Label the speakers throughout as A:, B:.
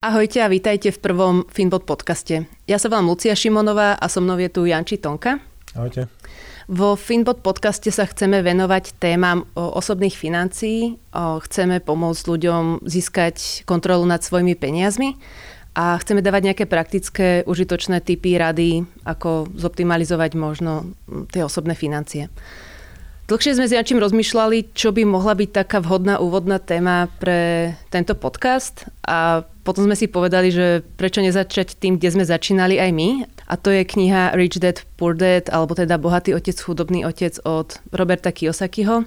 A: Ahojte a vítajte v prvom Finbot podcaste. Ja sa volám Lucia Šimonová a so mnou je tu Janči Tonka.
B: Ahojte.
A: Vo Finbot podcaste sa chceme venovať témam o osobných financií, o chceme pomôcť ľuďom získať kontrolu nad svojimi peniazmi a chceme dávať nejaké praktické, užitočné typy, rady, ako zoptimalizovať možno tie osobné financie. Dlhšie sme s Jančím rozmýšľali, čo by mohla byť taká vhodná úvodná téma pre tento podcast a potom sme si povedali, že prečo nezačať tým, kde sme začínali aj my. A to je kniha Rich Dad, Poor Dad, alebo teda Bohatý otec, chudobný otec od Roberta Kiyosakiho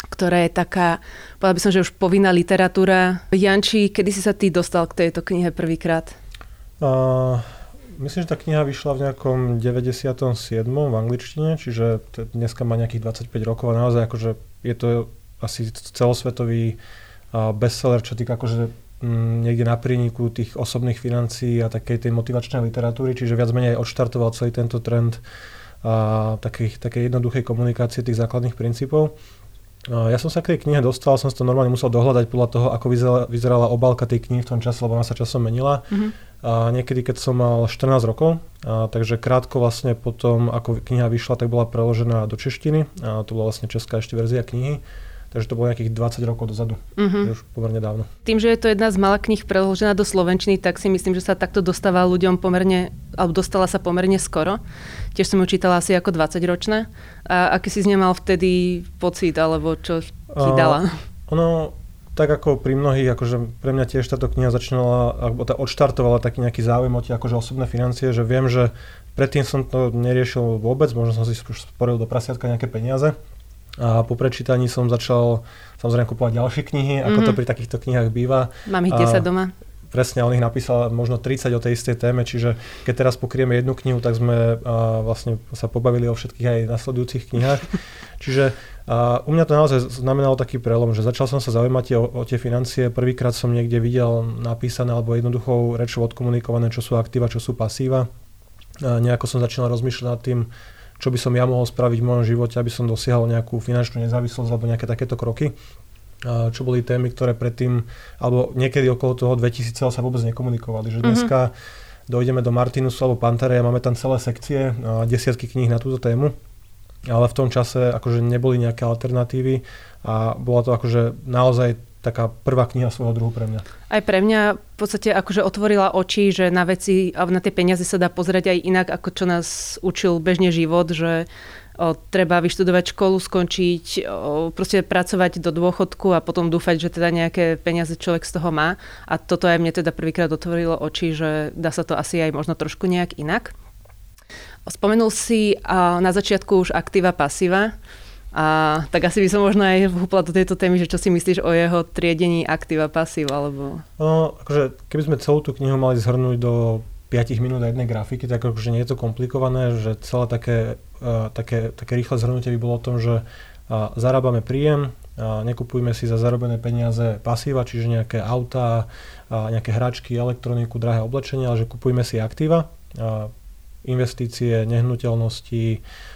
A: ktorá je taká, povedal by som, že už povinná literatúra. Janči, kedy si sa ty dostal k tejto knihe prvýkrát?
B: Uh, Myslím, že tá kniha vyšla v nejakom 97. v angličtine, čiže dneska má nejakých 25 rokov a naozaj akože je to asi celosvetový bestseller, čo týka akože m, niekde na príniku tých osobných financií a takej tej motivačnej literatúry, čiže viac menej odštartoval celý tento trend a takej, takej jednoduchej komunikácie tých základných princípov. Ja som sa k tej knihe dostal, som si to normálne musel dohľadať podľa toho, ako vyzerala, vyzerala obálka tej knihy v tom čase, lebo ona sa časom menila. Mm-hmm. A niekedy, keď som mal 14 rokov, a takže krátko vlastne potom, ako kniha vyšla, tak bola preložená do češtiny. A to bola vlastne česká ešte verzia knihy. Takže to bolo nejakých 20 rokov dozadu, mm-hmm. už pomerne dávno.
A: Tým, že je to jedna z malých kníh preložená do slovenčiny, tak si myslím, že sa takto dostáva ľuďom pomerne, alebo dostala sa pomerne skoro. Tiež som ju čítala asi ako 20-ročná. A aký si z nej mal vtedy pocit, alebo čo ti dala?
B: Uh, ono, tak ako pri mnohých, akože pre mňa tiež táto kniha začínala, alebo tá odštartovala taký nejaký záujem o tie akože osobné financie, že viem, že predtým som to neriešil vôbec, možno som si sporil do prasiatka nejaké peniaze a po prečítaní som začal samozrejme kupovať ďalšie knihy, ako mm-hmm. to mhm. pri takýchto knihách býva.
A: Mám ich 10 doma.
B: Presne, on ich napísal možno 30 o tej istej téme, čiže keď teraz pokrieme jednu knihu, tak sme a, vlastne sa pobavili o všetkých aj nasledujúcich knihách. Čiže a, u mňa to naozaj znamenalo taký prelom, že začal som sa zaujímať o, o tie financie. Prvýkrát som niekde videl napísané alebo jednoduchou rečou odkomunikované, čo sú aktíva, čo sú pasíva. A nejako som začal rozmýšľať nad tým, čo by som ja mohol spraviť v mojom živote, aby som dosiahol nejakú finančnú nezávislosť alebo nejaké takéto kroky čo boli témy, ktoré predtým, alebo niekedy okolo toho 2000 sa vôbec nekomunikovali. Že mhm. dneska mm-hmm. dojdeme do Martinusu alebo Pantareja, máme tam celé sekcie, desiatky kníh na túto tému, ale v tom čase akože neboli nejaké alternatívy a bola to akože naozaj taká prvá kniha svojho druhu pre mňa.
A: Aj pre mňa v podstate akože otvorila oči, že na veci a na tie peniaze sa dá pozrieť aj inak, ako čo nás učil bežne život, že o, treba vyštudovať školu, skončiť, o, proste pracovať do dôchodku a potom dúfať, že teda nejaké peniaze človek z toho má. A toto aj mne teda prvýkrát otvorilo oči, že dá sa to asi aj možno trošku nejak inak. Spomenul si na začiatku už aktíva, pasíva. A tak asi by som možno aj vhúpla do tejto témy, že čo si myslíš o jeho triedení aktíva, pasív, alebo...
B: No, akože, keby sme celú tú knihu mali zhrnúť do 5 minút jednej grafiky, tak akože nie je to komplikované, že celé také, uh, také, také rýchle zhrnutie by bolo o tom, že uh, zarábame príjem, uh, nekupujme si za zarobené peniaze pasíva, čiže nejaké autá, uh, nejaké hračky, elektroniku, drahé oblečenie, ale že kupujme si aktíva, uh, investície, nehnuteľnosti, a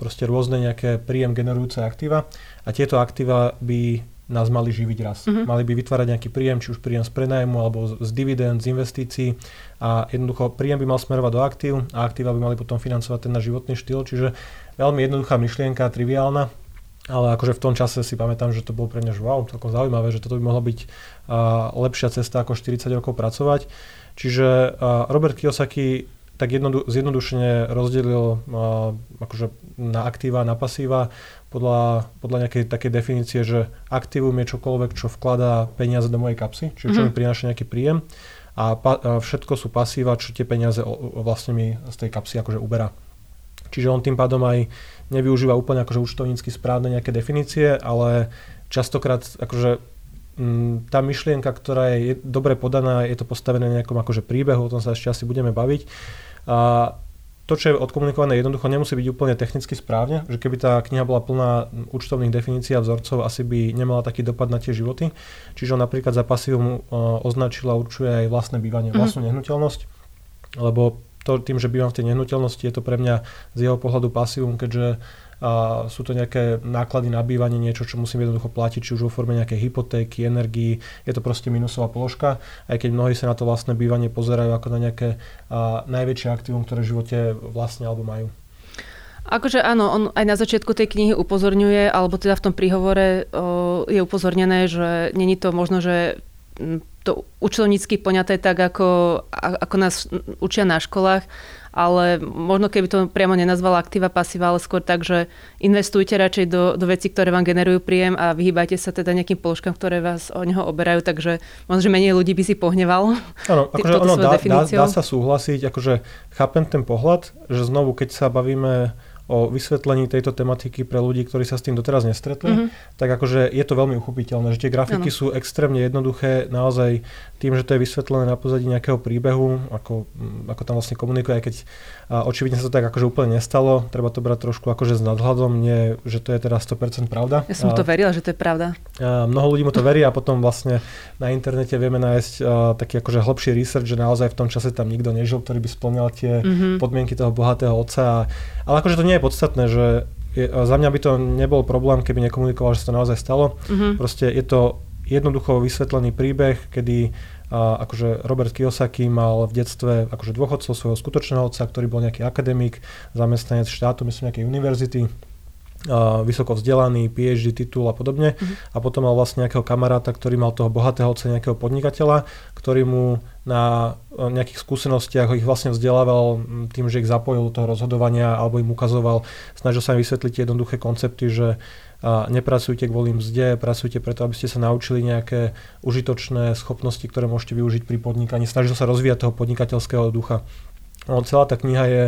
B: proste rôzne nejaké príjem generujúce aktíva a tieto aktíva by nás mali živiť raz. Mm-hmm. Mali by vytvárať nejaký príjem, či už príjem z prenajmu alebo z dividend, z investícií a jednoducho príjem by mal smerovať do aktív a aktíva by mali potom financovať ten náš životný štýl, čiže veľmi jednoduchá myšlienka, triviálna, ale akože v tom čase si pamätám, že to bolo pre mňa wow, celkom zaujímavé, že toto by mohla byť uh, lepšia cesta ako 40 rokov pracovať. Čiže uh, Robert Kiyosaki tak jednodu, zjednodušene rozdelil akože na aktíva, na pasíva podľa, podľa nejakej takej definície, že aktívum je čokoľvek, čo vkladá peniaze do mojej kapsy, čiže čo mm-hmm. mi prináša nejaký príjem a, pa, a všetko sú pasíva, čo tie peniaze o, o, vlastne mi z tej kapsy akože uberá. Čiže on tým pádom aj nevyužíva úplne akože účtovnícky správne nejaké definície, ale častokrát akože tá myšlienka, ktorá je dobre podaná, je to postavené na nejakom akože príbehu, o tom sa ešte asi budeme baviť. A to, čo je odkomunikované jednoducho, nemusí byť úplne technicky správne, že keby tá kniha bola plná účtovných definícií a vzorcov, asi by nemala taký dopad na tie životy. Čiže on napríklad za pasívum označila určuje aj vlastné bývanie, mm-hmm. vlastnú nehnuteľnosť, lebo to, tým, že bývam v tej nehnuteľnosti, je to pre mňa z jeho pohľadu pasívum, keďže sú to nejaké náklady na bývanie, niečo, čo musím jednoducho platiť, či už vo forme nejakej hypotéky, energii, je to proste minusová položka, aj keď mnohí sa na to vlastné bývanie pozerajú ako na nejaké a, najväčšie aktívum, ktoré v živote vlastne alebo majú.
A: Akože áno, on aj na začiatku tej knihy upozorňuje, alebo teda v tom príhovore o, je upozornené, že není to možno, že to učlovnícky poňaté tak, ako, ako nás učia na školách, ale možno keby to priamo nenazvala aktíva pasíva, ale skôr tak, že investujte radšej do, do vecí, ktoré vám generujú príjem a vyhýbajte sa teda nejakým položkám, ktoré vás o neho oberajú, takže možno, že menej ľudí by si pohneval.
B: Áno, akože ono dá, dá, dá sa súhlasiť, akože chápem ten pohľad, že znovu, keď sa bavíme o vysvetlení tejto tematiky pre ľudí, ktorí sa s tým doteraz nestretli, mm-hmm. tak akože je to veľmi uchopiteľné, že tie grafiky ano. sú extrémne jednoduché, naozaj tým, že to je vysvetlené na pozadí nejakého príbehu, ako, mm, ako tam vlastne komunikuje, aj keď a očividne sa to tak akože úplne nestalo, treba to brať trošku akože s nadhľadom, nie, že to je teraz 100% pravda.
A: Ja som a, to verila, že to je pravda.
B: A mnoho ľudí mu to verí a potom vlastne na internete vieme nájsť a, taký akože hlbší research, že naozaj v tom čase tam nikto nežil, ktorý by splňal tie mm-hmm. podmienky toho bohatého otca. Ale akože to nie je podstatné, že je, za mňa by to nebol problém, keby nekomunikoval, že sa to naozaj stalo. Mm-hmm. Proste je to jednoducho vysvetlený príbeh, kedy a akože Robert Kiyosaki mal v detstve akože dôchodcov svojho skutočného otca, ktorý bol nejaký akademik, zamestnanec štátu, myslím nejakej univerzity, a vysoko vzdelaný, PhD titul a podobne. Uh-huh. A potom mal vlastne nejakého kamaráta, ktorý mal toho bohatého otca nejakého podnikateľa, ktorý mu na nejakých skúsenostiach ich vlastne vzdelával tým, že ich zapojil do toho rozhodovania alebo im ukazoval, snažil sa im vysvetliť jednoduché koncepty, že a nepracujte kvôli mzde, pracujte preto, aby ste sa naučili nejaké užitočné schopnosti, ktoré môžete využiť pri podnikaní. Snažil sa rozvíjať toho podnikateľského ducha. No, celá tá kniha je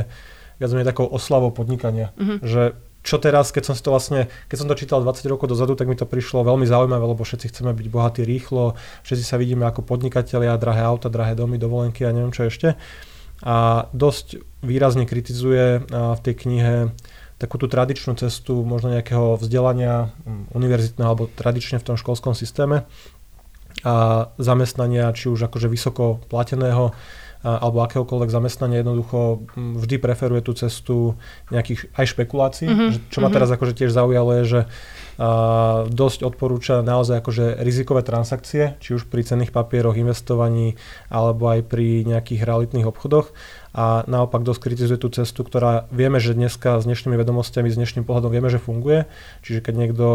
B: viac menej takou oslavou podnikania. Mm-hmm. Že čo teraz, keď som si to vlastne, keď som to čítal 20 rokov dozadu, tak mi to prišlo veľmi zaujímavé, lebo všetci chceme byť bohatí rýchlo, všetci sa vidíme ako podnikatelia, drahé auta, drahé domy, dovolenky a neviem čo ešte. A dosť výrazne kritizuje v tej knihe takú tú tradičnú cestu možno nejakého vzdelania univerzitného alebo tradične v tom školskom systéme a zamestnania, či už akože vysoko plateného alebo akéhokoľvek zamestnania jednoducho vždy preferuje tú cestu nejakých aj špekulácií. Mm-hmm. Čo ma mhm. teraz akože tiež zaujalo je, že a dosť odporúča naozaj akože rizikové transakcie, či už pri cenných papieroch, investovaní alebo aj pri nejakých realitných obchodoch a naopak dosť kritizuje tú cestu, ktorá vieme, že dneska s dnešnými vedomostiami, s dnešným pohľadom vieme, že funguje. Čiže keď niekto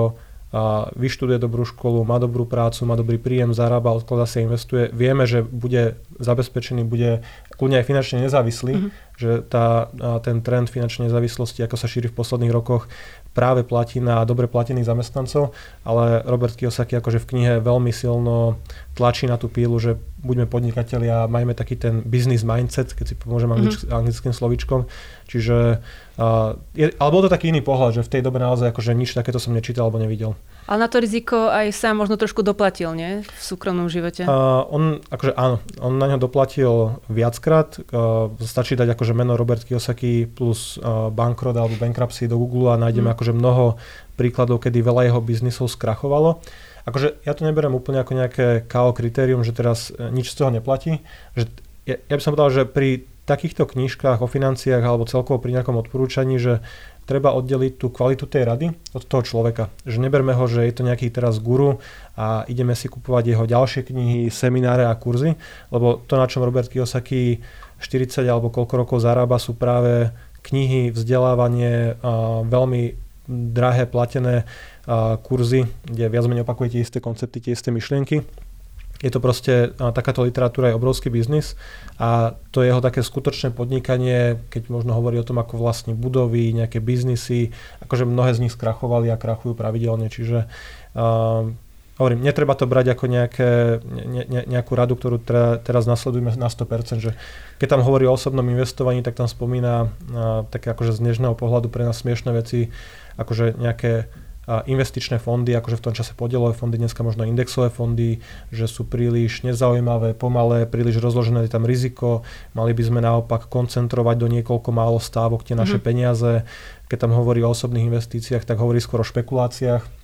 B: vyštuduje dobrú školu, má dobrú prácu, má dobrý príjem, zarába, odkladá si investuje, vieme, že bude zabezpečený, bude kľudne aj finančne nezávislý, mm-hmm. že tá, ten trend finančnej nezávislosti, ako sa šíri v posledných rokoch, práve platí na dobre platených zamestnancov, ale Robert Kiyosaki akože v knihe veľmi silno tlačí na tú pílu, že buďme podnikatelia, majme taký ten business mindset, keď si pomôžem mm-hmm. anglickým slovičkom. Čiže, uh, je, ale bol to taký iný pohľad, že v tej dobe naozaj akože nič takéto som nečítal alebo nevidel.
A: Ale na to riziko aj sám možno trošku doplatil, nie? V súkromnom živote.
B: Uh, on, akože áno, on na ňo doplatil viackrát. Uh, stačí dať akože meno Robert Kiyosaki plus uh, bankrot alebo bankruptcy do Google a nájdeme mm. akože mnoho príkladov, kedy veľa jeho biznisov skrachovalo. Akože ja to neberiem úplne ako nejaké KO kritérium, že teraz e, nič z toho neplatí. Že ja, ja by som povedal, že pri takýchto knižkách o financiách alebo celkovo pri nejakom odporúčaní, že treba oddeliť tú kvalitu tej rady od toho človeka. Že neberme ho, že je to nejaký teraz guru a ideme si kupovať jeho ďalšie knihy, semináre a kurzy, lebo to, na čom Robert Kiyosaki 40 alebo koľko rokov zarába, sú práve knihy, vzdelávanie, veľmi drahé platené kurzy, kde viac menej opakujete isté koncepty, tie isté myšlienky. Je to proste, takáto literatúra je obrovský biznis a to jeho také skutočné podnikanie, keď možno hovorí o tom, ako vlastní budovy, nejaké biznisy, akože mnohé z nich skrachovali a krachujú pravidelne, čiže uh, hovorím, netreba to brať ako nejaké, ne, ne, nejakú radu, ktorú teda, teraz nasledujeme na 100%, že keď tam hovorí o osobnom investovaní, tak tam spomína uh, také akože z dnešného pohľadu pre nás smiešné veci, akože nejaké investičné fondy, akože v tom čase podielové fondy, dneska možno indexové fondy, že sú príliš nezaujímavé, pomalé, príliš rozložené, je tam riziko, mali by sme naopak koncentrovať do niekoľko málo stávok tie naše mm-hmm. peniaze. Keď tam hovorí o osobných investíciách, tak hovorí skôr o špekuláciách.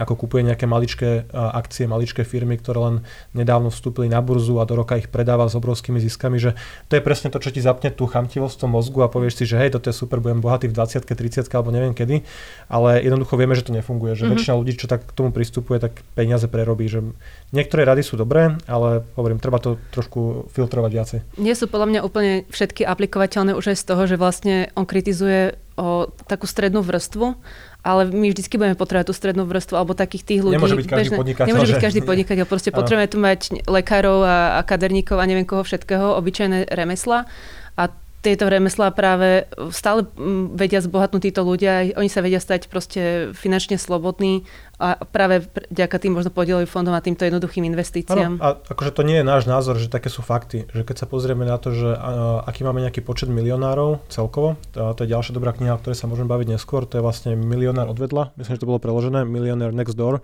B: Ako kupuje nejaké maličké akcie, maličké firmy, ktoré len nedávno vstúpili na burzu a do roka ich predáva s obrovskými ziskami, že to je presne to, čo ti zapne tú chamtivosť v mozgu a povieš si, že hej, toto je super, budem bohatý v 20 30 alebo neviem kedy, ale jednoducho vieme, že to nefunguje, že mm-hmm. väčšina ľudí, čo tak k tomu pristupuje, tak peniaze prerobí, že niektoré rady sú dobré, ale hovorím, treba to trošku filtrovať viacej.
A: Nie sú podľa mňa úplne všetky aplikovateľné už aj z toho, že vlastne on kritizuje o takú strednú vrstvu ale my vždycky budeme potrebovať tú strednú vrstvu alebo takých tých ľudí.
B: Nemôže byť každý bežné, podnikateľ.
A: Nemôže byť každý podnikateľ. Proste potrebujeme tu mať lekárov a, a kaderníkov a neviem koho všetkého, obyčajné remesla. A tieto remeslá práve stále mm, vedia zbohatnúť títo ľudia, oni sa vedia stať proste finančne slobodní a práve vďaka tým možno podielujú fondom a týmto jednoduchým investíciám.
B: Ano, a akože to nie je náš názor, že také sú fakty. Že keď sa pozrieme na to, že aký máme nejaký počet milionárov celkovo, to, to je ďalšia dobrá kniha, o ktorej sa môžeme baviť neskôr, to je vlastne Milionár odvedla, myslím, že to bolo preložené, Millionaire Next Door,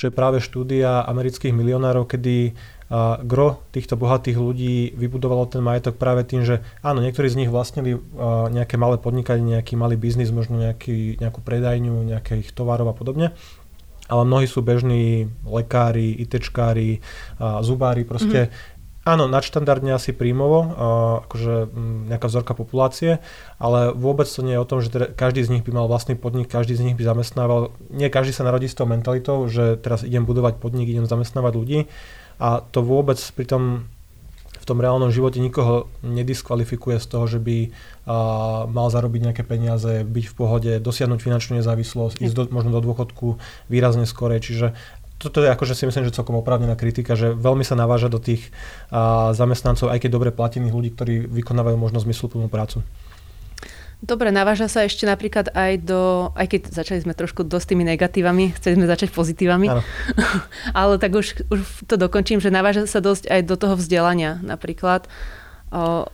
B: čo je práve štúdia amerických milionárov, kedy a gro týchto bohatých ľudí vybudovalo ten majetok práve tým, že áno, niektorí z nich vlastnili nejaké malé podnikanie, nejaký malý biznis, možno nejaký, nejakú predajňu nejakých tovarov a podobne ale mnohí sú bežní lekári, ITčkári, zubári, proste mm-hmm. Áno, nadštandardne asi príjmovo, akože nejaká vzorka populácie, ale vôbec to nie je o tom, že teda každý z nich by mal vlastný podnik, každý z nich by zamestnával, nie každý sa narodí s tou mentalitou, že teraz idem budovať podnik, idem zamestnávať ľudí, a to vôbec pri tom tom reálnom živote nikoho nediskvalifikuje z toho, že by a, mal zarobiť nejaké peniaze, byť v pohode, dosiahnuť finančnú nezávislosť, ísť do, možno do dôchodku výrazne skorej. Čiže toto je akože si myslím, že celkom oprávnená kritika, že veľmi sa naváža do tých a, zamestnancov, aj keď dobre platených ľudí, ktorí vykonávajú možno zmysluplnú prácu.
A: Dobre, naváža sa ešte napríklad aj do, aj keď začali sme trošku dosť tými negatívami, chceli sme začať pozitívami, ale tak už, už to dokončím, že naváža sa dosť aj do toho vzdelania napríklad. O,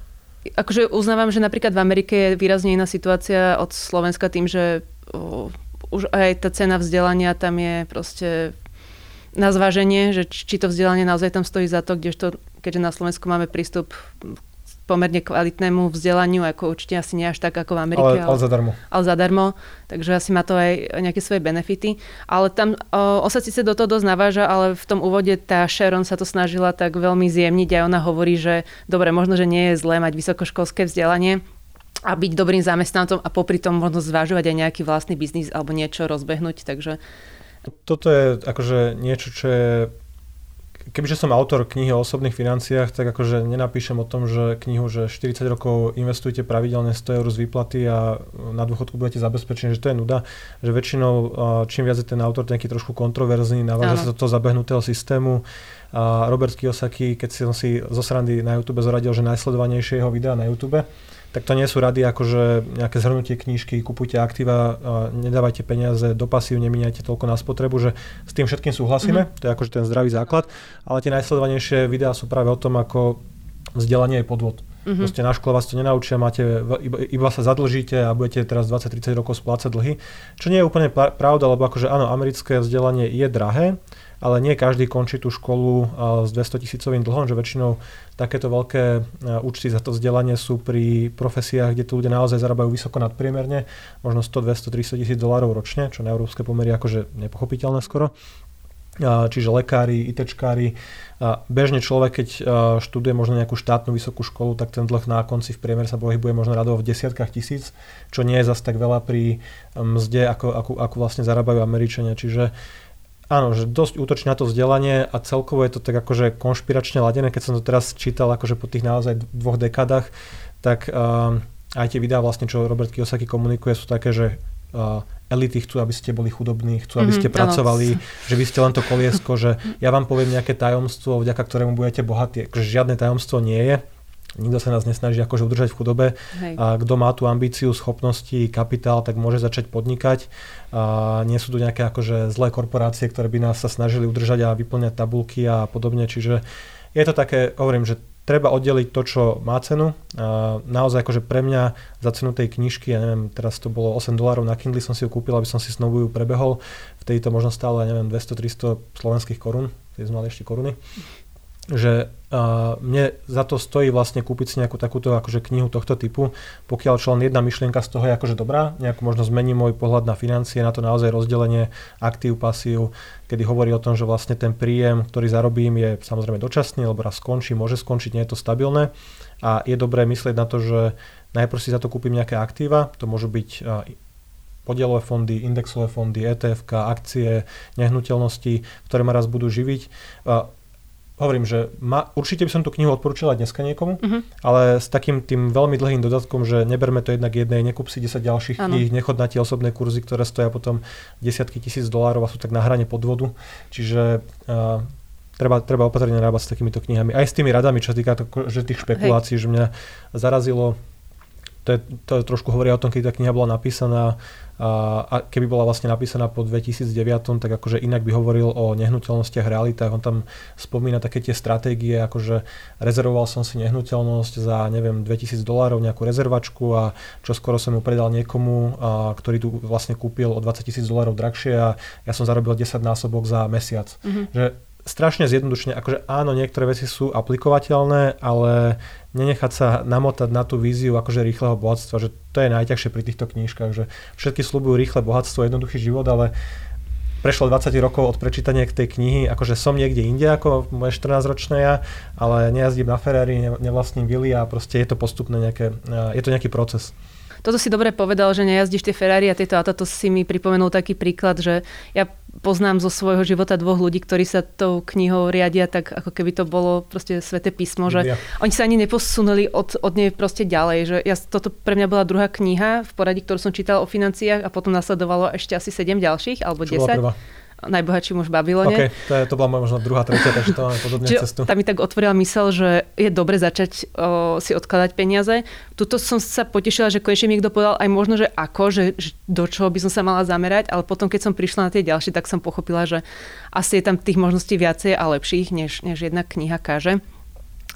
A: akože uznávam, že napríklad v Amerike je výrazne iná situácia od Slovenska tým, že o, už aj tá cena vzdelania tam je proste na zváženie, že či to vzdelanie naozaj tam stojí za to, kdežto, keďže na Slovensku máme prístup pomerne kvalitnému vzdelaniu, ako určite asi nie až tak ako v Amerike.
B: Ale, ale zadarmo.
A: Ale zadarmo, takže asi má to aj nejaké svoje benefity. Ale tam o, OSA síce do toho dosť naváža, ale v tom úvode tá Sharon sa to snažila tak veľmi zjemniť a ona hovorí, že dobre, možno, že nie je zlé mať vysokoškolské vzdelanie, a byť dobrým zamestnancom a popri tom možno zvážovať aj nejaký vlastný biznis alebo niečo rozbehnúť, takže...
B: Toto je akože niečo, čo je kebyže som autor knihy o osobných financiách, tak akože nenapíšem o tom, že knihu, že 40 rokov investujte pravidelne 100 eur z výplaty a na dôchodku budete zabezpečení, že to je nuda, že väčšinou čím viac je ten autor nejaký trošku kontroverzný, naváža sa do toho zabehnutého systému. A Robert Kiyosaki, keď som si zo srandy na YouTube zoradil, že najsledovanejšie jeho videa na YouTube, tak to nie sú rady ako, že nejaké zhrnutie knížky, kupujte aktíva, nedávajte peniaze do pasív, nemíňajte toľko na spotrebu, že s tým všetkým súhlasíme, mm-hmm. to je akože ten zdravý základ, ale tie najsledovanejšie videá sú práve o tom, ako vzdelanie je podvod. Mm-hmm. Proste na škole vás to nenaučia, máte, iba, iba sa zadlžíte a budete teraz 20-30 rokov splácať dlhy. Čo nie je úplne pravda, lebo akože áno, americké vzdelanie je drahé, ale nie každý končí tú školu s 200 tisícovým dlhom, že väčšinou takéto veľké účty za to vzdelanie sú pri profesiách, kde tu ľudia naozaj zarábajú vysoko nadpriemerne, možno 100, 200, 300 tisíc dolárov ročne, čo na európske pomery akože nepochopiteľné skoro. Čiže lekári, ITčkári. Bežne človek, keď študuje možno nejakú štátnu vysokú školu, tak ten dlh na konci v priemere sa pohybuje možno radovo v desiatkách tisíc, čo nie je zase tak veľa pri mzde, ako, ako, ako vlastne zarábajú Američania. Čiže Áno, že dosť útočí na to vzdelanie a celkovo je to tak akože konšpiračne ladené. Keď som to teraz čítal akože po tých naozaj dvoch dekádach, tak uh, aj tie videá vlastne, čo Robert Kiyosaki komunikuje, sú také, že uh, elity chcú, aby ste boli chudobní, chcú, aby ste mm-hmm, pracovali, ano. že vy ste len to koliesko, že ja vám poviem nejaké tajomstvo, vďaka ktorému budete bohatí. Akože žiadne tajomstvo nie je Nikto sa nás nesnaží akože udržať v chudobe. Hej. A kto má tú ambíciu, schopnosti, kapitál, tak môže začať podnikať. A nie sú tu nejaké akože zlé korporácie, ktoré by nás sa snažili udržať a vyplňať tabulky a podobne. Čiže je to také, hovorím, že treba oddeliť to, čo má cenu. A naozaj akože pre mňa za cenu tej knižky, ja neviem, teraz to bolo 8 dolárov na Kindle, som si ju kúpil, aby som si znovu ju prebehol. Vtedy to možno stále, ja neviem, 200-300 slovenských korún, keď sme mali ešte koruny že uh, mne za to stojí vlastne kúpiť si nejakú takúto akože knihu tohto typu, pokiaľ čo len jedna myšlienka z toho je akože dobrá, nejako možno zmení môj pohľad na financie, na to naozaj rozdelenie aktív, pasív, kedy hovorí o tom, že vlastne ten príjem, ktorý zarobím, je samozrejme dočasný, lebo raz skončí, môže skončiť, nie je to stabilné a je dobré myslieť na to, že najprv si za to kúpim nejaké aktíva, to môžu byť uh, podielové fondy, indexové fondy, ETF, akcie, nehnuteľnosti, ktoré ma raz budú živiť. Hovorím, že ma, určite by som tú knihu odporúčila dneska niekomu, uh-huh. ale s takým tým veľmi dlhým dodatkom, že neberme to jednak jednej, nekup si 10 ďalších ano. kníh, nechod na tie osobné kurzy, ktoré stoja potom desiatky tisíc dolárov a sú tak na hrane podvodu. Čiže uh, treba, treba opatrne narábať s takýmito knihami. Aj s tými radami, čo sa týka to, že tých špekulácií, Hej. že mňa zarazilo to, je, to trošku hovoria o tom, keď tá kniha bola napísaná a, a keby bola vlastne napísaná po 2009, tak akože inak by hovoril o nehnuteľnostiach, realitách. On tam spomína také tie stratégie, akože rezervoval som si nehnuteľnosť za, neviem, 2000 dolárov, nejakú rezervačku a čo skoro som mu predal niekomu, a, ktorý tu vlastne kúpil o 20 tisíc dolárov drahšie a ja som zarobil 10 násobok za mesiac. Mm-hmm. Že strašne zjednodušene, akože áno, niektoré veci sú aplikovateľné, ale nenechať sa namotať na tú víziu akože rýchleho bohatstva, že to je najťažšie pri týchto knížkach, že všetky slúbujú rýchle bohatstvo, jednoduchý život, ale prešlo 20 rokov od prečítania tej knihy, akože som niekde inde ako moje 14-ročné ja, ale nejazdím na Ferrari, nevlastním vily a proste je to postupné nejaké, je to nejaký proces.
A: Toto si dobre povedal, že nejazdíš tie Ferrari a tieto a toto si mi pripomenul taký príklad, že ja poznám zo svojho života dvoch ľudí, ktorí sa tou knihou riadia tak, ako keby to bolo proste sveté písmo, že ja. oni sa ani neposunuli od, od nej proste ďalej. Že ja, toto pre mňa bola druhá kniha v poradí, ktorú som čítal o financiách a potom nasledovalo ešte asi 7 ďalších, alebo Čo 10 najbohatší muž v Babylone.
B: Okay, to, je, to bola možno druhá, tretia, takže to máme podobne cestu.
A: Tam mi tak otvorila mysel, že je dobre začať o, si odkladať peniaze. Tuto som sa potešila, že konečne mi niekto povedal aj možno, že ako, že, že do čoho by som sa mala zamerať, ale potom, keď som prišla na tie ďalšie, tak som pochopila, že asi je tam tých možností viacej a lepších, než, než jedna kniha káže.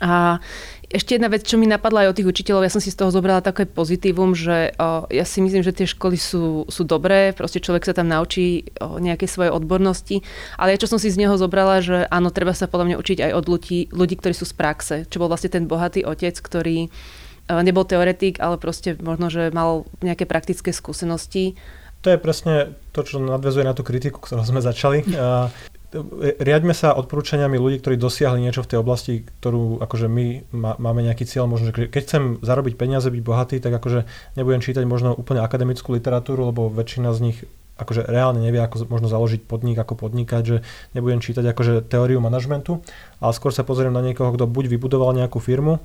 A: A ešte jedna vec, čo mi napadla aj od tých učiteľov, ja som si z toho zobrala také pozitívum, že ja si myslím, že tie školy sú, sú dobré, proste človek sa tam naučí o nejaké svoje odbornosti, ale ja čo som si z neho zobrala, že áno, treba sa podľa mňa učiť aj od ľudí, ľudí, ktorí sú z praxe, čo bol vlastne ten bohatý otec, ktorý nebol teoretik, ale proste možno, že mal nejaké praktické skúsenosti.
B: To je presne to, čo nadvezuje na tú kritiku, ktorú sme začali riaďme sa odporúčaniami ľudí, ktorí dosiahli niečo v tej oblasti, ktorú akože my má, máme nejaký cieľ. Možno, že keď chcem zarobiť peniaze, byť bohatý, tak akože nebudem čítať možno úplne akademickú literatúru, lebo väčšina z nich akože reálne nevie, ako možno založiť podnik, ako podnikať, že nebudem čítať akože teóriu manažmentu, ale skôr sa pozriem na niekoho, kto buď vybudoval nejakú firmu,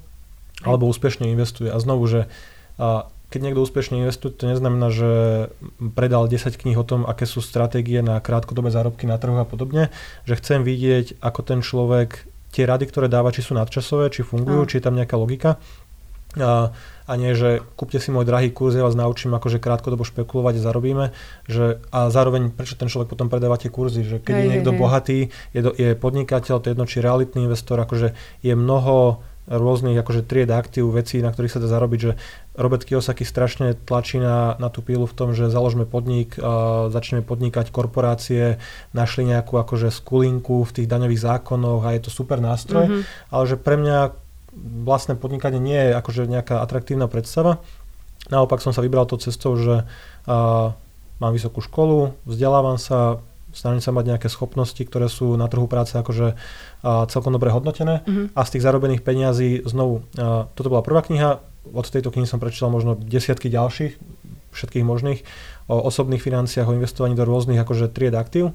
B: alebo úspešne investuje. A znovu, že a keď niekto úspešne investuje, to neznamená, že predal 10 kníh o tom, aké sú stratégie na krátkodobé zárobky na trhu a podobne, že chcem vidieť, ako ten človek tie rady, ktoré dáva, či sú nadčasové, či fungujú, no. či je tam nejaká logika. A, a nie, že kúpte si môj drahý kurz, ja vás naučím akože krátkodobo špekulovať a zarobíme. Že, a zároveň, prečo ten človek potom predáva tie kurzy, že keď hej, je niekto hej, bohatý, je, do, je podnikateľ, to je jedno, či realitný investor, akože je mnoho rôznych akože tried aktív, vecí, na ktorých sa dá zarobiť, že Robert Kiyosaki strašne tlačí na, na tú pílu v tom, že založme podnik, uh, začneme podnikať korporácie, našli nejakú akože skulinku v tých daňových zákonoch a je to super nástroj, mm-hmm. ale že pre mňa vlastné podnikanie nie je akože nejaká atraktívna predstava. Naopak som sa vybral tou cestou, že uh, mám vysokú školu, vzdelávam sa, snažím sa mať nejaké schopnosti, ktoré sú na trhu práce akože celkom dobre hodnotené mm-hmm. a z tých zarobených peňazí znovu, toto bola prvá kniha, od tejto knihy som prečítal možno desiatky ďalších, všetkých možných, o osobných financiách, o investovaní do rôznych akože tried aktív.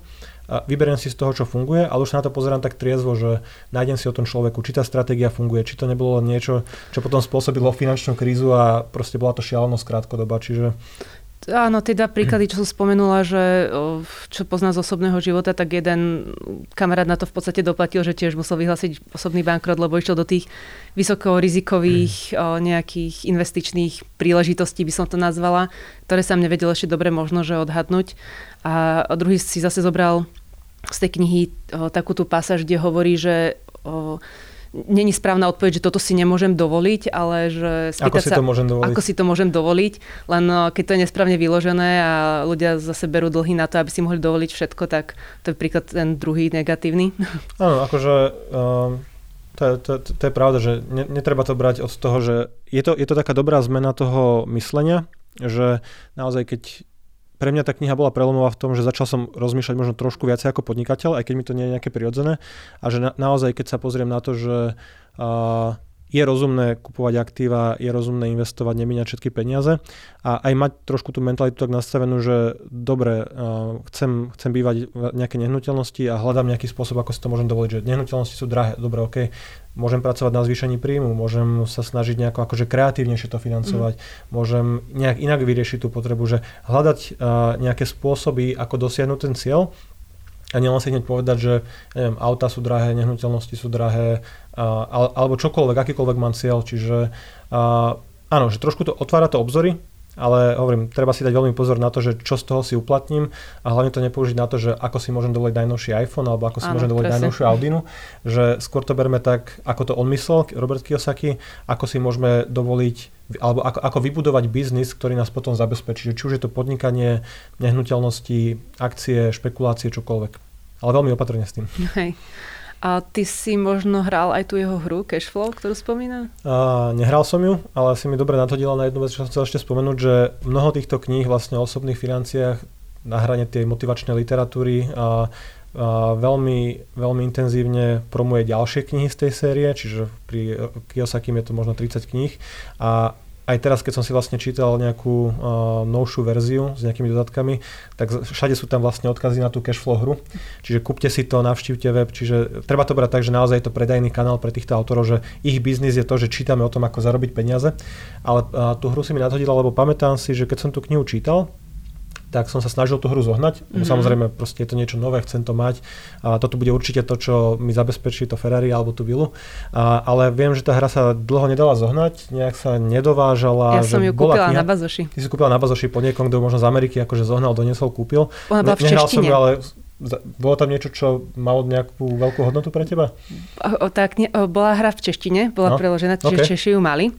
B: A vyberiem si z toho, čo funguje, ale už na to pozerám tak triezvo, že nájdem si o tom človeku, či tá stratégia funguje, či to nebolo niečo, čo potom spôsobilo finančnú krízu a proste bola to šialenosť krátkodoba. Čiže
A: Áno, tie dva príklady, čo som spomenula, že čo pozná z osobného života, tak jeden kamarát na to v podstate doplatil, že tiež musel vyhlásiť osobný bankrot, lebo išiel do tých vysokorizikových mm. nejakých investičných príležitostí, by som to nazvala, ktoré sa mne vedel ešte dobre možno, že odhadnúť. A druhý si zase zobral z tej knihy takú tú pasáž, kde hovorí, že není správna odpoveď, že toto si nemôžem dovoliť, ale že
B: ako si
A: sa,
B: to môžem dovoliť.
A: ako si to môžem dovoliť, len no, keď to je nesprávne vyložené a ľudia zase berú dlhy na to, aby si mohli dovoliť všetko, tak to je príklad ten druhý negatívny.
B: Áno, akože um, To, to, to, to je pravda, že ne, netreba to brať od toho, že je to, je to taká dobrá zmena toho myslenia, že naozaj keď pre mňa tá kniha bola prelomová v tom, že začal som rozmýšľať možno trošku viacej ako podnikateľ, aj keď mi to nie je nejaké prirodzené. A že na, naozaj, keď sa pozriem na to, že uh, je rozumné kupovať aktíva, je rozumné investovať, nemíňať všetky peniaze a aj mať trošku tú mentalitu tak nastavenú, že dobre, uh, chcem, chcem bývať v nejaké nehnuteľnosti a hľadám nejaký spôsob, ako si to môžem dovoliť, že nehnuteľnosti sú drahé, dobre, OK, môžem pracovať na zvýšení príjmu, môžem sa snažiť nejako akože kreatívnejšie to financovať, mm. môžem nejak inak vyriešiť tú potrebu, že hľadať uh, nejaké spôsoby, ako dosiahnuť ten cieľ a nielen si hneď povedať, že neviem, auta sú drahé, nehnuteľnosti sú drahé, uh, alebo čokoľvek, akýkoľvek mám cieľ. Čiže uh, áno, že trošku to otvára to obzory, ale hovorím, treba si dať veľmi pozor na to, že čo z toho si uplatním a hlavne to nepoužiť na to, že ako si môžem dovoliť najnovší iPhone alebo ako si môžem dovoliť presne. najnovšiu Audinu, že skôr to berme tak, ako to on myslel, Robert Kiyosaki, ako si môžeme dovoliť alebo ako, ako vybudovať biznis, ktorý nás potom zabezpečí. Či už je to podnikanie, nehnuteľnosti, akcie, špekulácie, čokoľvek. Ale veľmi opatrne s tým.
A: Hej. A ty si možno hral aj tú jeho hru Cashflow, ktorú spomína?
B: Uh, nehral som ju, ale si mi dobre nathodila na jednu vec, čo som chcel ešte spomenúť, že mnoho týchto kníh vlastne o osobných financiách na hrane tej motivačnej literatúry a, a veľmi, veľmi intenzívne promuje ďalšie knihy z tej série, čiže pri Kiyosakim je to možno 30 kníh a aj teraz, keď som si vlastne čítal nejakú uh, novšiu verziu s nejakými dodatkami, tak všade sú tam vlastne odkazy na tú cashflow hru. Čiže kúpte si to, navštívte web, čiže treba to brať tak, že naozaj je to predajný kanál pre týchto autorov, že ich biznis je to, že čítame o tom, ako zarobiť peniaze. Ale uh, tú hru si mi nadhodila, lebo pamätám si, že keď som tú knihu čítal, tak som sa snažil tú hru zohnať. Mm-hmm. Samozrejme, proste je to niečo nové, chcem to mať. A toto bude určite to, čo mi zabezpečí to Ferrari alebo tú vilu. A, ale viem, že tá hra sa dlho nedala zohnať, nejak sa nedovážala.
A: Ja som ju kúpila kniha. na Bazoši.
B: Ty si kúpila na Bazoši po niekom, kto možno z Ameriky akože zohnal, doniesol, kúpil.
A: Ona bola v Nehral som ju,
B: ale bolo tam niečo, čo malo nejakú veľkú hodnotu pre teba?
A: O, tak ne, o, bola hra v češtine, bola no, preložená, čiže okay. Češi ju mali.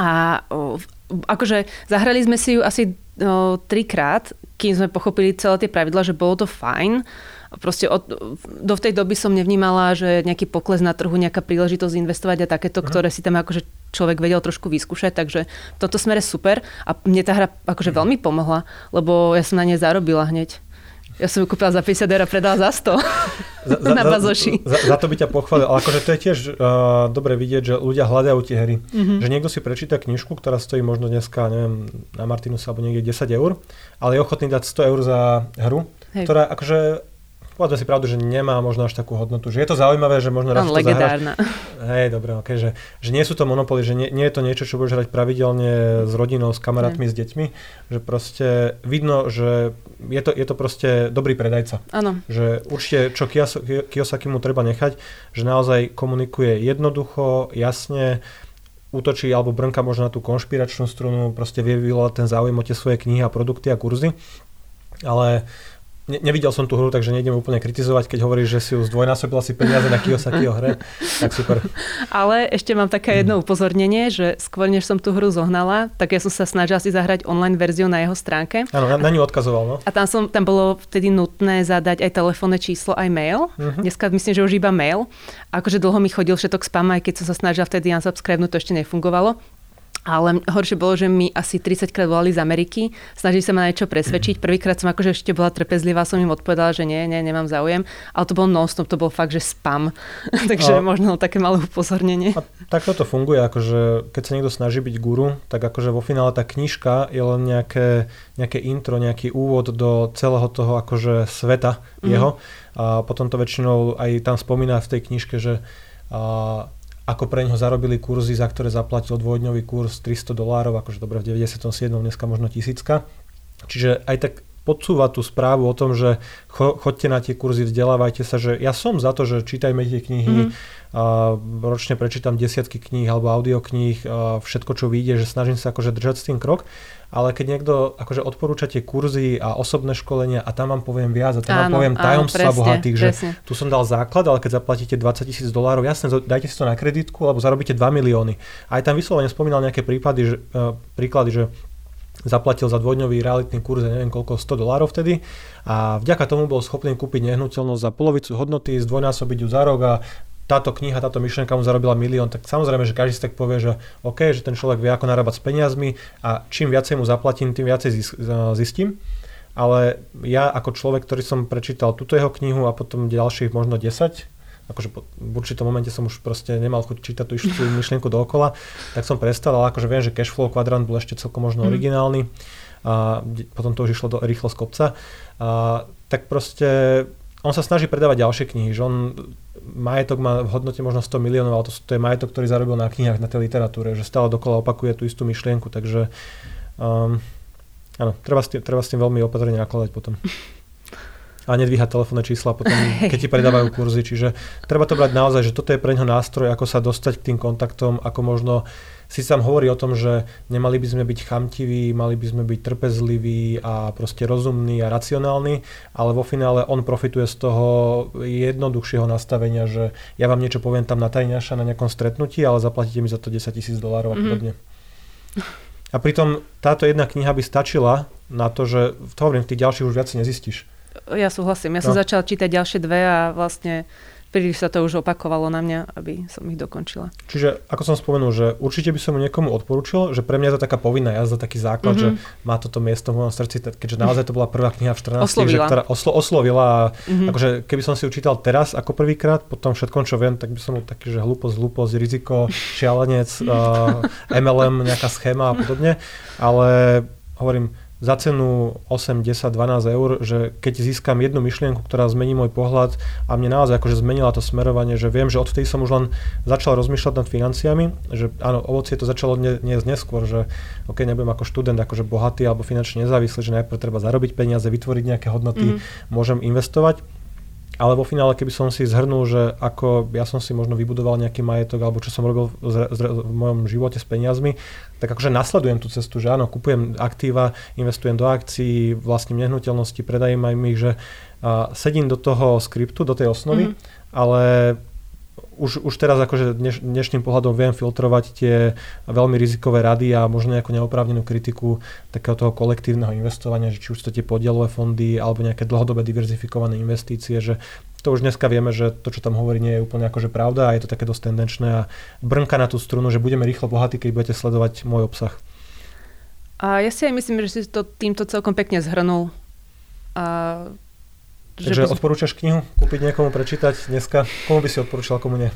A: A o, akože zahrali sme si ju asi no, trikrát, kým sme pochopili celé tie pravidla, že bolo to fajn. Proste od, do tej doby som nevnímala, že nejaký pokles na trhu, nejaká príležitosť investovať a takéto, uh-huh. ktoré si tam akože človek vedel trošku vyskúšať, takže v tomto smere super a mne tá hra akože veľmi pomohla, lebo ja som na nej zarobila hneď. Ja som ju kúpila za 50 eur a predala za 100 za, za, na bazoši.
B: Za, za to by ťa pochválil, ale akože to je tiež uh, dobre vidieť, že ľudia hľadajú tie hry. Mm-hmm. Že niekto si prečíta knižku, ktorá stojí možno dneska, neviem, na Martinus alebo niekde 10 eur, ale je ochotný dať 100 eur za hru, Hej. ktorá akože povedzme si pravdu, že nemá možno až takú hodnotu. Že je to zaujímavé, že možno raz to
A: legendárna.
B: Hej, dobre, okay, že, že nie sú to monopoly, že nie, nie je to niečo, čo budeš hrať pravidelne s rodinou, s kamarátmi, Hej. s deťmi, že proste vidno, že je to, je to proste dobrý predajca.
A: Áno.
B: Že určite, čo Kiyosaki mu treba nechať, že naozaj komunikuje jednoducho, jasne, útočí alebo brnka možno na tú konšpiračnú strunu, proste vie vyvolať ten záujem o tie svoje knihy a produkty a kurzy. Ale Ne, nevidel som tú hru, takže nejdem úplne kritizovať, keď hovoríš, že si ju zdvojnásobila si peniaze na Kiyosakiho hre, tak super.
A: Ale ešte mám také jedno upozornenie, že skôr než som tú hru zohnala, tak ja som sa snažila si zahrať online verziu na jeho stránke.
B: Áno, na, na ňu odkazoval, no.
A: A tam, som, tam bolo vtedy nutné zadať aj telefónne číslo, aj mail. Uh-huh. Dneska myslím, že už iba mail. Akože dlho mi chodil všetok spam, aj keď som sa snažila vtedy unsubscribe, to ešte nefungovalo. Ale horšie bolo, že mi asi 30 krát volali z Ameriky, snažili sa ma na niečo presvedčiť. Prvýkrát som akože ešte bola trpezlivá, som im odpovedala, že nie, nie, nemám záujem. Ale to bol non to bol fakt, že spam. Takže a, možno také malé upozornenie. A
B: tak toto funguje, akože keď sa niekto snaží byť guru, tak akože vo finále tá knižka je len nejaké, nejaké intro, nejaký úvod do celého toho akože sveta mm. jeho. A potom to väčšinou aj tam spomína v tej knižke, že a, ako pre neho zarobili kurzy, za ktoré zaplatil dvojdňový kurz 300 dolárov, akože dobre v 97. dneska možno tisícka. Čiže aj tak podsúva tú správu o tom, že cho, chodte na tie kurzy, vzdelávajte sa, že ja som za to, že čítajme tie knihy, mm. a ročne prečítam desiatky kníh alebo audiokníh, a všetko čo vyjde, že snažím sa akože držať s tým krok, ale keď niekto akože odporúča tie kurzy a osobné školenia a tam vám poviem viac a tam áno, vám poviem tajomstva áno, bohatých, že presne. tu som dal základ, ale keď zaplatíte 20 tisíc dolárov, jasne, dajte si to na kreditku alebo zarobíte 2 milióny. Aj tam vyslovene spomínal nejaké prípady, že, uh, príklady, že zaplatil za dvojdňový realitný kurz, neviem koľko, 100 dolárov vtedy a vďaka tomu bol schopný kúpiť nehnuteľnosť za polovicu hodnoty, zdvojnásobiť ju za rok a táto kniha, táto myšlienka mu zarobila milión, tak samozrejme, že každý si tak povie, že OK, že ten človek vie, ako narábať s peniazmi a čím viacej mu zaplatím, tým viacej zistím. Ale ja ako človek, ktorý som prečítal túto jeho knihu a potom ďalších možno 10, akože po, v určitom momente som už proste nemal chuť čítať tú istú myšlienku dookola, tak som prestal, ale akože viem, že cashflow kvadrant bol ešte celkom možno mm. originálny a potom to už išlo do, rýchlo z kopca. A, tak proste on sa snaží predávať ďalšie knihy, že on majetok má v hodnote možno 100 miliónov, ale to, to je majetok, ktorý zarobil na knihách, na tej literatúre, že stále dokola opakuje tú istú myšlienku, takže um, áno, treba s, tým, treba s tým veľmi opatrne nakladať potom. a nedvíhať telefónne čísla potom, keď ti predávajú kurzy. Čiže treba to brať naozaj, že toto je pre ňo nástroj, ako sa dostať k tým kontaktom, ako možno si tam hovorí o tom, že nemali by sme byť chamtiví, mali by sme byť trpezliví a proste rozumní a racionálni, ale vo finále on profituje z toho jednoduchšieho nastavenia, že ja vám niečo poviem tam na tajňaša na nejakom stretnutí, ale zaplatíte mi za to 10 tisíc dolárov a mhm. podobne. A pritom táto jedna kniha by stačila na to, že to hovorím, v tých ďalších už viac nezistíš.
A: Ja súhlasím. Ja no. som začala čítať ďalšie dve a vlastne príliš sa to už opakovalo na mňa, aby som ich dokončila.
B: Čiže, ako som spomenul, že určite by som mu niekomu odporúčil, že pre mňa je to taká povinná jazda, taký základ, mm-hmm. že má toto miesto v mojom srdci, keďže naozaj to bola prvá kniha v 14. Oslovila. Že, ktorá oslo, oslovila a mm-hmm. akože keby som si učítal teraz ako prvýkrát, potom všetkom, čo viem, tak by som bol taký, že hlúposť, hlúposť, riziko, šialenec, uh, MLM, nejaká schéma a podobne, ale hovorím, za cenu 8, 10, 12 eur, že keď získam jednu myšlienku, ktorá zmení môj pohľad a mne naozaj akože zmenila to smerovanie, že viem, že odtedy som už len začal rozmýšľať nad financiami, že áno, ovocie to začalo dnes, neskôr, že ok, nebudem ako študent akože bohatý alebo finančne nezávislý, že najprv treba zarobiť peniaze, vytvoriť nejaké hodnoty, mm. môžem investovať ale vo finále, keby som si zhrnul, že ako ja som si možno vybudoval nejaký majetok, alebo čo som robil v, v mojom živote s peniazmi, tak akože nasledujem tú cestu, že áno, kupujem aktíva, investujem do akcií, vlastním nehnuteľnosti, predajem aj ich, že a sedím do toho skriptu, do tej osnovy, mm-hmm. ale už, už teraz akože dneš, dnešným pohľadom viem filtrovať tie veľmi rizikové rady a možno nejakú neoprávnenú kritiku takého toho kolektívneho investovania, že či už to tie podielové fondy alebo nejaké dlhodobé diverzifikované investície, že to už dneska vieme, že to, čo tam hovorí, nie je úplne akože pravda a je to také dosť tendenčné a brnka na tú strunu, že budeme rýchlo bohatí, keď budete sledovať môj obsah.
A: A ja si aj myslím, že si to týmto celkom pekne zhrnul. A
B: Takže by... odporúčaš knihu kúpiť niekomu prečítať dneska? Komu by si odporúčal, komu nie?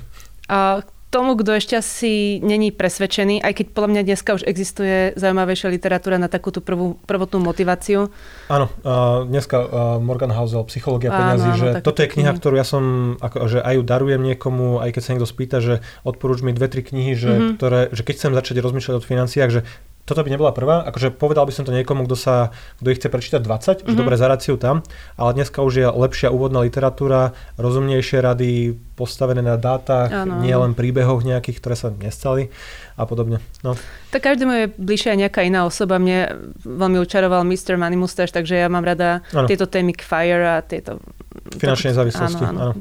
A: A tomu, kto ešte asi není presvedčený, aj keď podľa mňa dneska už existuje zaujímavejšia literatúra na takúto prvú, prvotnú motiváciu.
B: Áno, uh, dneska uh, Morgan Housel, Psychológia peniazy, že toto je kniha, ktorú ja som, ako, že aj ju darujem niekomu, aj keď sa niekto spýta, že odporúč mi dve, tri knihy, že, mm-hmm. ktoré, že keď chcem začať rozmýšľať o financiách, že toto by nebola prvá, akože povedal by som to niekomu, kto sa, kto ich chce prečítať 20, mm-hmm. že dobre zaráciu tam, ale dneska už je lepšia úvodná literatúra, rozumnejšie rady, postavené na dátach, ano. nie len príbehoch nejakých, ktoré sa nestali a podobne. No.
A: Tak každému je bližšia nejaká iná osoba. Mne veľmi učaroval Mr. Money Mustache, takže ja mám rada ano. tieto témy Fire a tieto...
B: Finančnej závislosti, áno. áno.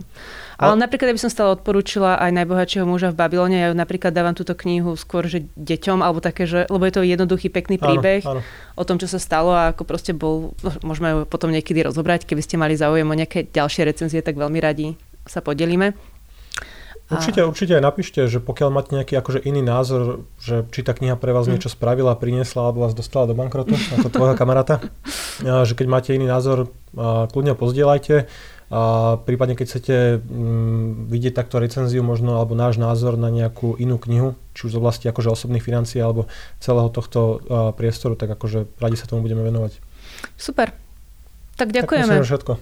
A: Ale no. napríklad, by som stále odporúčila aj najbohatšieho muža v Babylone, ja ju napríklad dávam túto knihu skôr, že deťom, alebo také, že, lebo je to jednoduchý, pekný príbeh áno, áno. o tom, čo sa stalo a ako proste bol, môžeme ju potom niekedy rozobrať, keby ste mali záujem o nejaké ďalšie recenzie, tak veľmi radi sa podelíme.
B: Určite, určite aj napíšte, že pokiaľ máte nejaký akože iný názor, že či tá kniha pre vás mm. niečo spravila, priniesla alebo vás dostala do bankrotu, ako tvojho kamaráta, že keď máte iný názor, kľudne pozdielajte. A prípadne, keď chcete mm, vidieť takto recenziu možno alebo náš názor na nejakú inú knihu, či už z oblasti akože osobných financií alebo celého tohto uh, priestoru, tak akože radi sa tomu budeme venovať.
A: Super. Tak ďakujeme.
B: Tak všetko.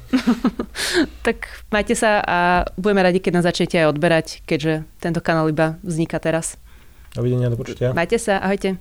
A: tak majte sa a budeme radi, keď nás začnete aj odberať, keďže tento kanál iba vzniká teraz.
B: Dovidenia, do počutia.
A: Majte sa, ahojte.